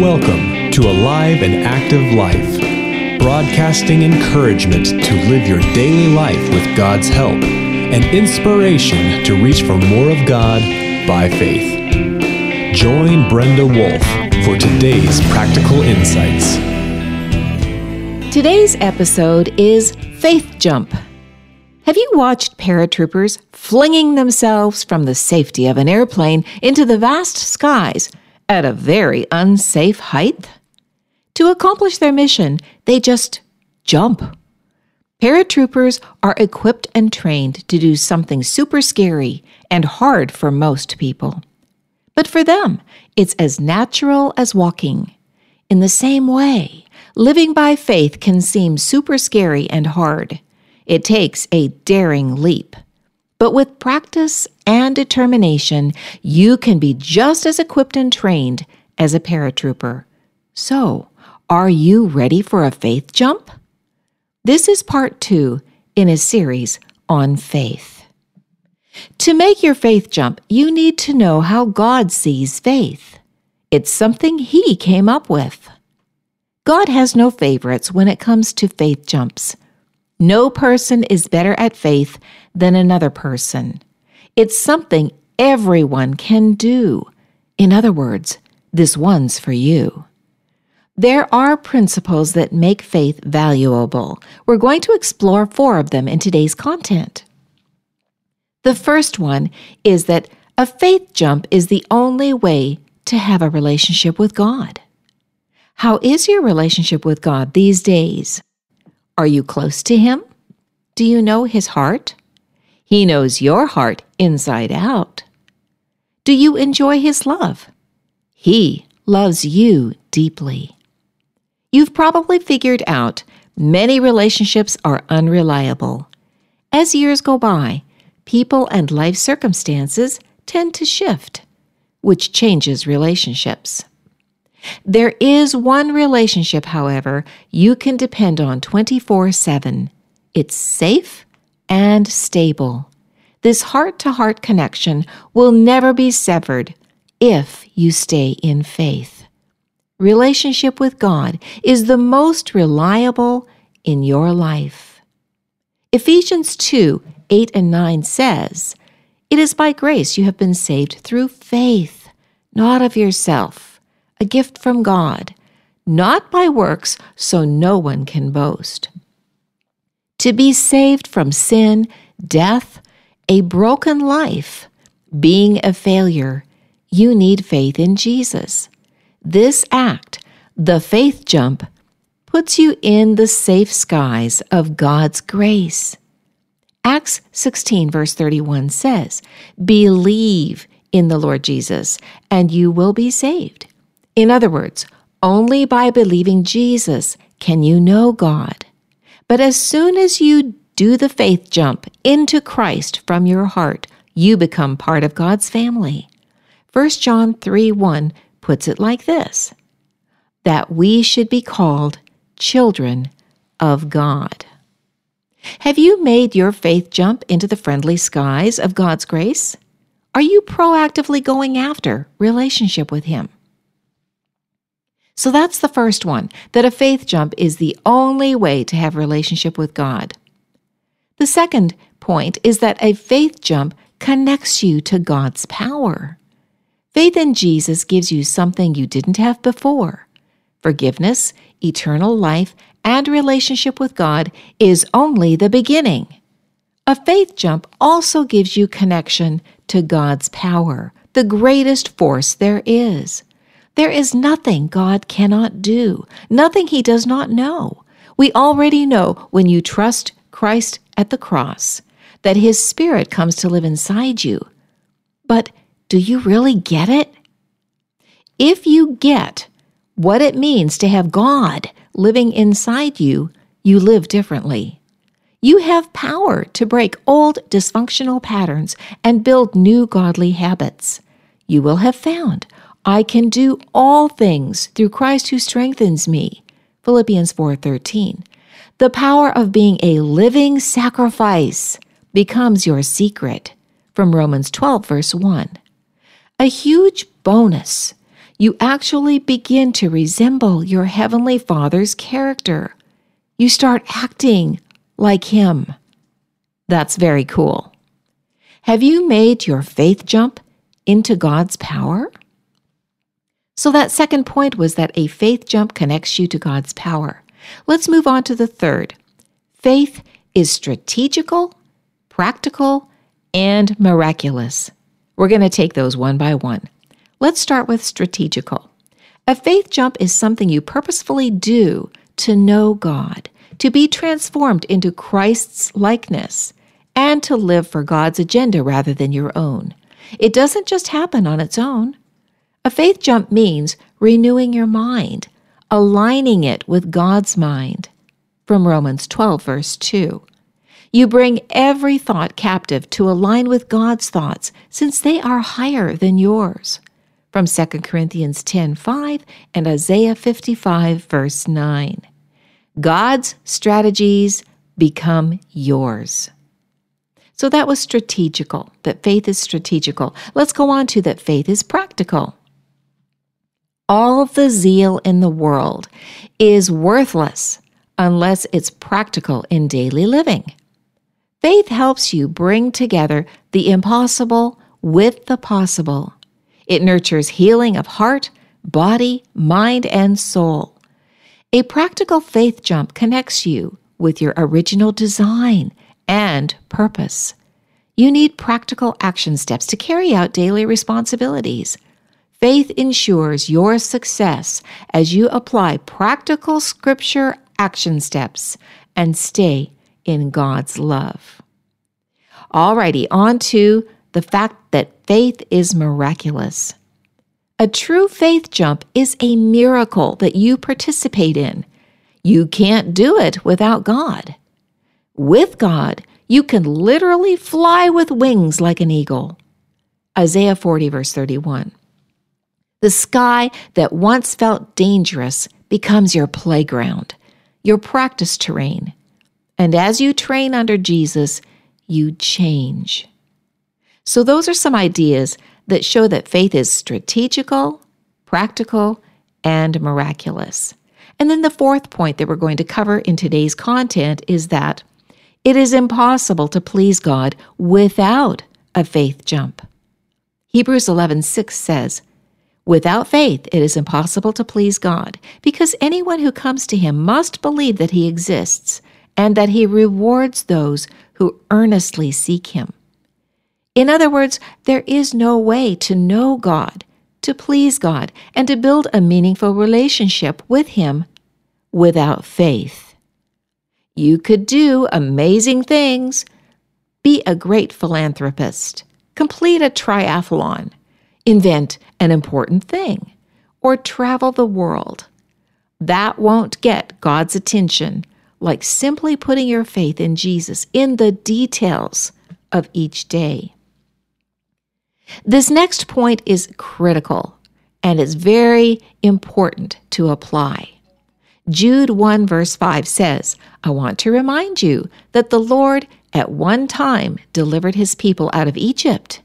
Welcome to Alive and Active Life, broadcasting encouragement to live your daily life with God's help and inspiration to reach for more of God by faith. Join Brenda Wolf for today's practical insights. Today's episode is Faith Jump. Have you watched paratroopers flinging themselves from the safety of an airplane into the vast skies at a very unsafe height? To accomplish their mission, they just jump. Paratroopers are equipped and trained to do something super scary and hard for most people. But for them, it's as natural as walking. In the same way, living by faith can seem super scary and hard. It takes a daring leap. But with practice and determination, you can be just as equipped and trained as a paratrooper. So, are you ready for a faith jump? This is part two in a series on faith. To make your faith jump, you need to know how God sees faith. It's something He came up with. God has no favorites when it comes to faith jumps. No person is better at faith than another person. It's something everyone can do. In other words, this one's for you. There are principles that make faith valuable. We're going to explore four of them in today's content. The first one is that a faith jump is the only way to have a relationship with God. How is your relationship with God these days? Are you close to Him? Do you know His heart? He knows your heart inside out. Do you enjoy His love? He loves you deeply. You've probably figured out many relationships are unreliable. As years go by, people and life circumstances tend to shift, which changes relationships. There is one relationship, however, you can depend on 24 7. It's safe and stable. This heart to heart connection will never be severed if you stay in faith. Relationship with God is the most reliable in your life. Ephesians 2 8 and 9 says, It is by grace you have been saved through faith, not of yourself a gift from God, not by works, so no one can boast. To be saved from sin, death, a broken life, being a failure, you need faith in Jesus. This act, the faith jump, puts you in the safe skies of God's grace. Acts 16, verse 31 says, Believe in the Lord Jesus, and you will be saved. In other words, only by believing Jesus can you know God. But as soon as you do the faith jump into Christ from your heart, you become part of God's family. 1 John 3 1 puts it like this that we should be called children of God. Have you made your faith jump into the friendly skies of God's grace? Are you proactively going after relationship with Him? So that's the first one, that a faith jump is the only way to have relationship with God. The second point is that a faith jump connects you to God's power. Faith in Jesus gives you something you didn't have before. Forgiveness, eternal life, and relationship with God is only the beginning. A faith jump also gives you connection to God's power, the greatest force there is. There is nothing God cannot do, nothing He does not know. We already know when you trust Christ at the cross that His Spirit comes to live inside you. But do you really get it? If you get what it means to have God living inside you, you live differently. You have power to break old dysfunctional patterns and build new godly habits. You will have found I can do all things through Christ who strengthens me. Philippians 4:13. The power of being a living sacrifice becomes your secret from Romans 12 verse 1. A huge bonus. you actually begin to resemble your Heavenly Father's character. You start acting like Him. That's very cool. Have you made your faith jump into God's power? So, that second point was that a faith jump connects you to God's power. Let's move on to the third. Faith is strategical, practical, and miraculous. We're going to take those one by one. Let's start with strategical. A faith jump is something you purposefully do to know God, to be transformed into Christ's likeness, and to live for God's agenda rather than your own. It doesn't just happen on its own. A faith jump means renewing your mind, aligning it with God's mind. From Romans 12, verse 2. You bring every thought captive to align with God's thoughts, since they are higher than yours. From 2 Corinthians 10, 5 and Isaiah 55, verse 9. God's strategies become yours. So that was strategical, that faith is strategical. Let's go on to that faith is practical. All the zeal in the world is worthless unless it's practical in daily living. Faith helps you bring together the impossible with the possible. It nurtures healing of heart, body, mind, and soul. A practical faith jump connects you with your original design and purpose. You need practical action steps to carry out daily responsibilities. Faith ensures your success as you apply practical scripture action steps and stay in God's love. Alrighty, on to the fact that faith is miraculous. A true faith jump is a miracle that you participate in. You can't do it without God. With God, you can literally fly with wings like an eagle. Isaiah 40, verse 31. The sky that once felt dangerous becomes your playground, your practice terrain. And as you train under Jesus, you change. So, those are some ideas that show that faith is strategical, practical, and miraculous. And then the fourth point that we're going to cover in today's content is that it is impossible to please God without a faith jump. Hebrews 11:6 says, "Without faith it is impossible to please God, because anyone who comes to him must believe that he exists and that he rewards those who earnestly seek him." In other words, there is no way to know God, to please God, and to build a meaningful relationship with him without faith. You could do amazing things. Be a great philanthropist. Complete a triathlon. Invent an important thing. Or travel the world. That won't get God's attention like simply putting your faith in Jesus in the details of each day. This next point is critical and it's very important to apply. Jude 1 verse 5 says, I want to remind you that the Lord at one time delivered his people out of Egypt,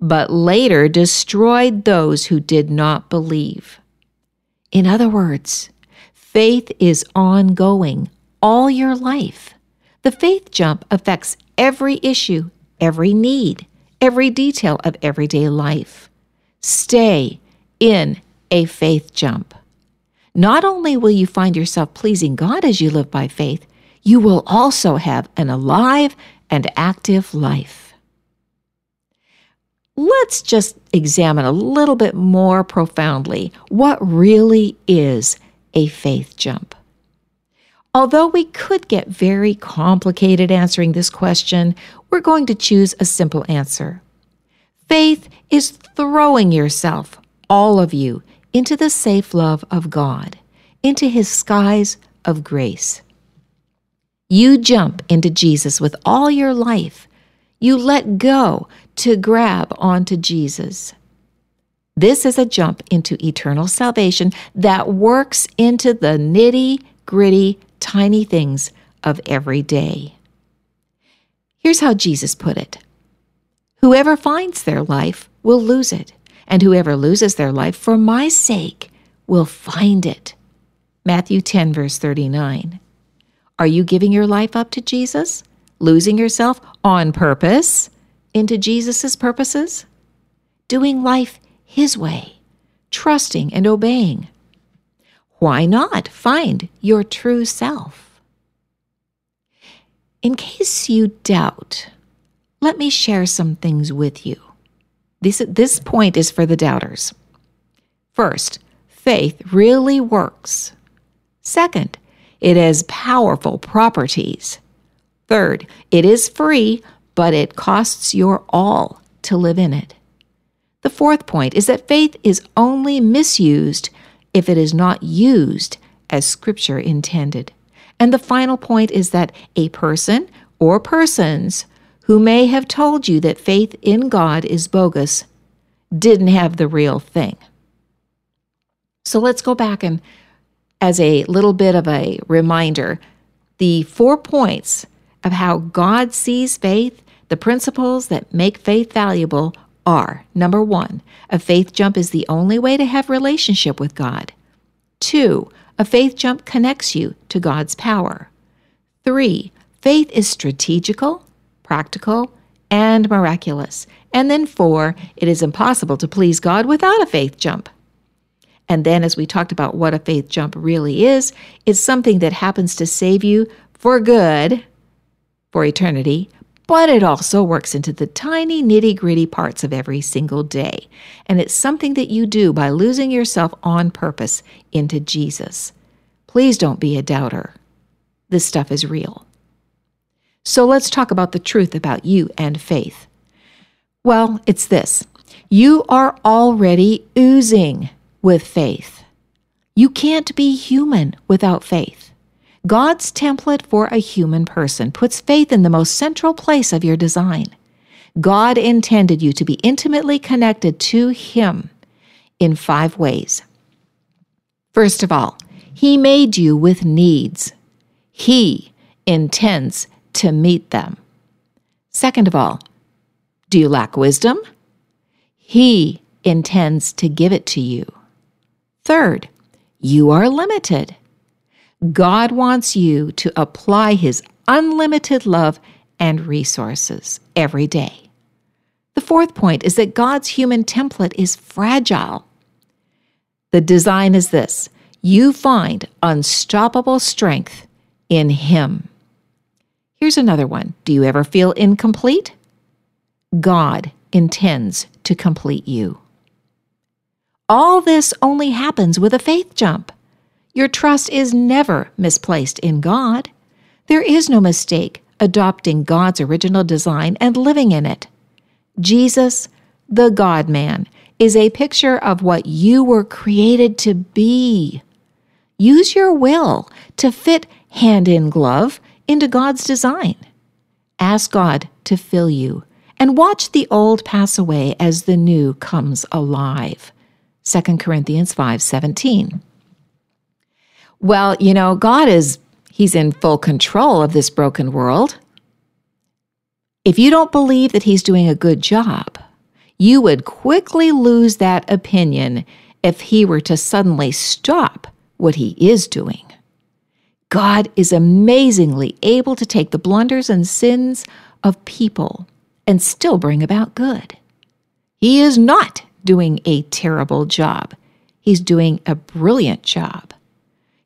but later destroyed those who did not believe. In other words, faith is ongoing all your life. The faith jump affects every issue, every need, every detail of everyday life. Stay in a faith jump. Not only will you find yourself pleasing God as you live by faith, you will also have an alive and active life. Let's just examine a little bit more profoundly what really is a faith jump. Although we could get very complicated answering this question, we're going to choose a simple answer. Faith is throwing yourself, all of you, into the safe love of God, into his skies of grace. You jump into Jesus with all your life. You let go to grab onto Jesus. This is a jump into eternal salvation that works into the nitty gritty, tiny things of every day. Here's how Jesus put it Whoever finds their life will lose it and whoever loses their life for my sake will find it. Matthew 10, verse 39. Are you giving your life up to Jesus? Losing yourself on purpose into Jesus' purposes? Doing life His way, trusting and obeying. Why not find your true self? In case you doubt, let me share some things with you. This, this point is for the doubters. First, faith really works. Second, it has powerful properties. Third, it is free, but it costs your all to live in it. The fourth point is that faith is only misused if it is not used as Scripture intended. And the final point is that a person or persons who may have told you that faith in God is bogus didn't have the real thing. So let's go back and, as a little bit of a reminder, the four points of how God sees faith, the principles that make faith valuable are number one, a faith jump is the only way to have relationship with God. Two, a faith jump connects you to God's power. Three, faith is strategical, practical, and miraculous. And then four, it is impossible to please God without a faith jump. And then, as we talked about what a faith jump really is, it's something that happens to save you for good, for eternity, but it also works into the tiny nitty gritty parts of every single day. And it's something that you do by losing yourself on purpose into Jesus. Please don't be a doubter. This stuff is real. So let's talk about the truth about you and faith. Well, it's this you are already oozing with faith. You can't be human without faith. God's template for a human person puts faith in the most central place of your design. God intended you to be intimately connected to Him in five ways. First of all, He made you with needs. He intends to meet them. Second of all, do you lack wisdom? He intends to give it to you. Third, you are limited. God wants you to apply His unlimited love and resources every day. The fourth point is that God's human template is fragile. The design is this you find unstoppable strength in Him. Here's another one Do you ever feel incomplete? God intends to complete you. All this only happens with a faith jump. Your trust is never misplaced in God. There is no mistake adopting God's original design and living in it. Jesus, the God man, is a picture of what you were created to be. Use your will to fit hand in glove into God's design. Ask God to fill you and watch the old pass away as the new comes alive. 2 Corinthians 5:17. Well, you know, God is he's in full control of this broken world. If you don't believe that he's doing a good job, you would quickly lose that opinion if he were to suddenly stop what he is doing. God is amazingly able to take the blunders and sins of people and still bring about good. He is not doing a terrible job, he's doing a brilliant job.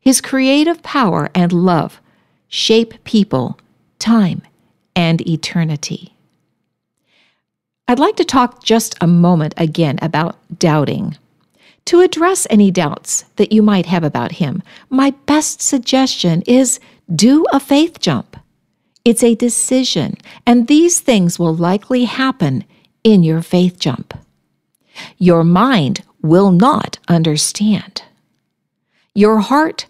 His creative power and love shape people, time, and eternity. I'd like to talk just a moment again about doubting. To address any doubts that you might have about him, my best suggestion is do a faith jump. It's a decision, and these things will likely happen in your faith jump. Your mind will not understand. Your heart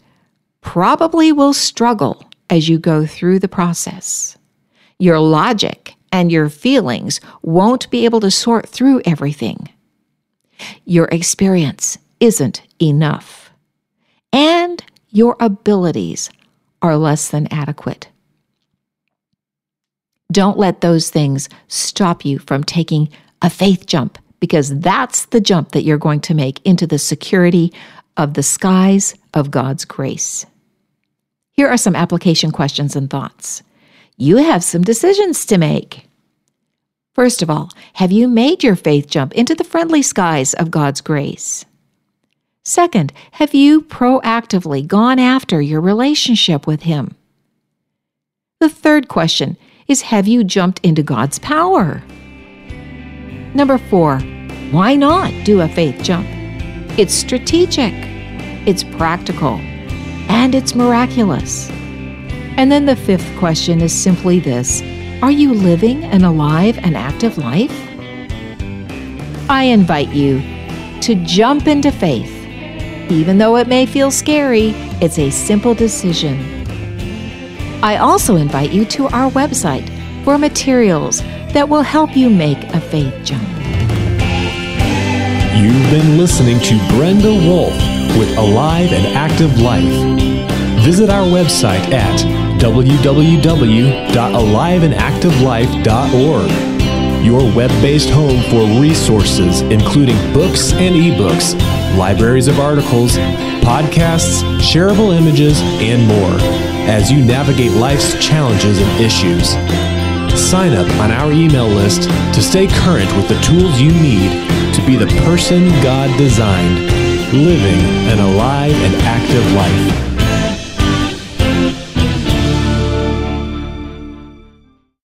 probably will struggle as you go through the process. Your logic and your feelings won't be able to sort through everything your experience isn't enough, and your abilities are less than adequate. Don't let those things stop you from taking a faith jump because that's the jump that you're going to make into the security of the skies of God's grace. Here are some application questions and thoughts. You have some decisions to make. First of all, have you made your faith jump into the friendly skies of God's grace? Second, have you proactively gone after your relationship with Him? The third question is Have you jumped into God's power? Number four, why not do a faith jump? It's strategic, it's practical, and it's miraculous. And then the fifth question is simply this Are you living an alive and active life? I invite you to jump into faith. Even though it may feel scary, it's a simple decision. I also invite you to our website for materials that will help you make a faith jump. You've been listening to Brenda Wolf with Alive and Active Life. Visit our website at www.aliveandactivelife.org, your web based home for resources including books and ebooks, libraries of articles, podcasts, shareable images, and more as you navigate life's challenges and issues. Sign up on our email list to stay current with the tools you need to be the person God designed, living an alive and active life.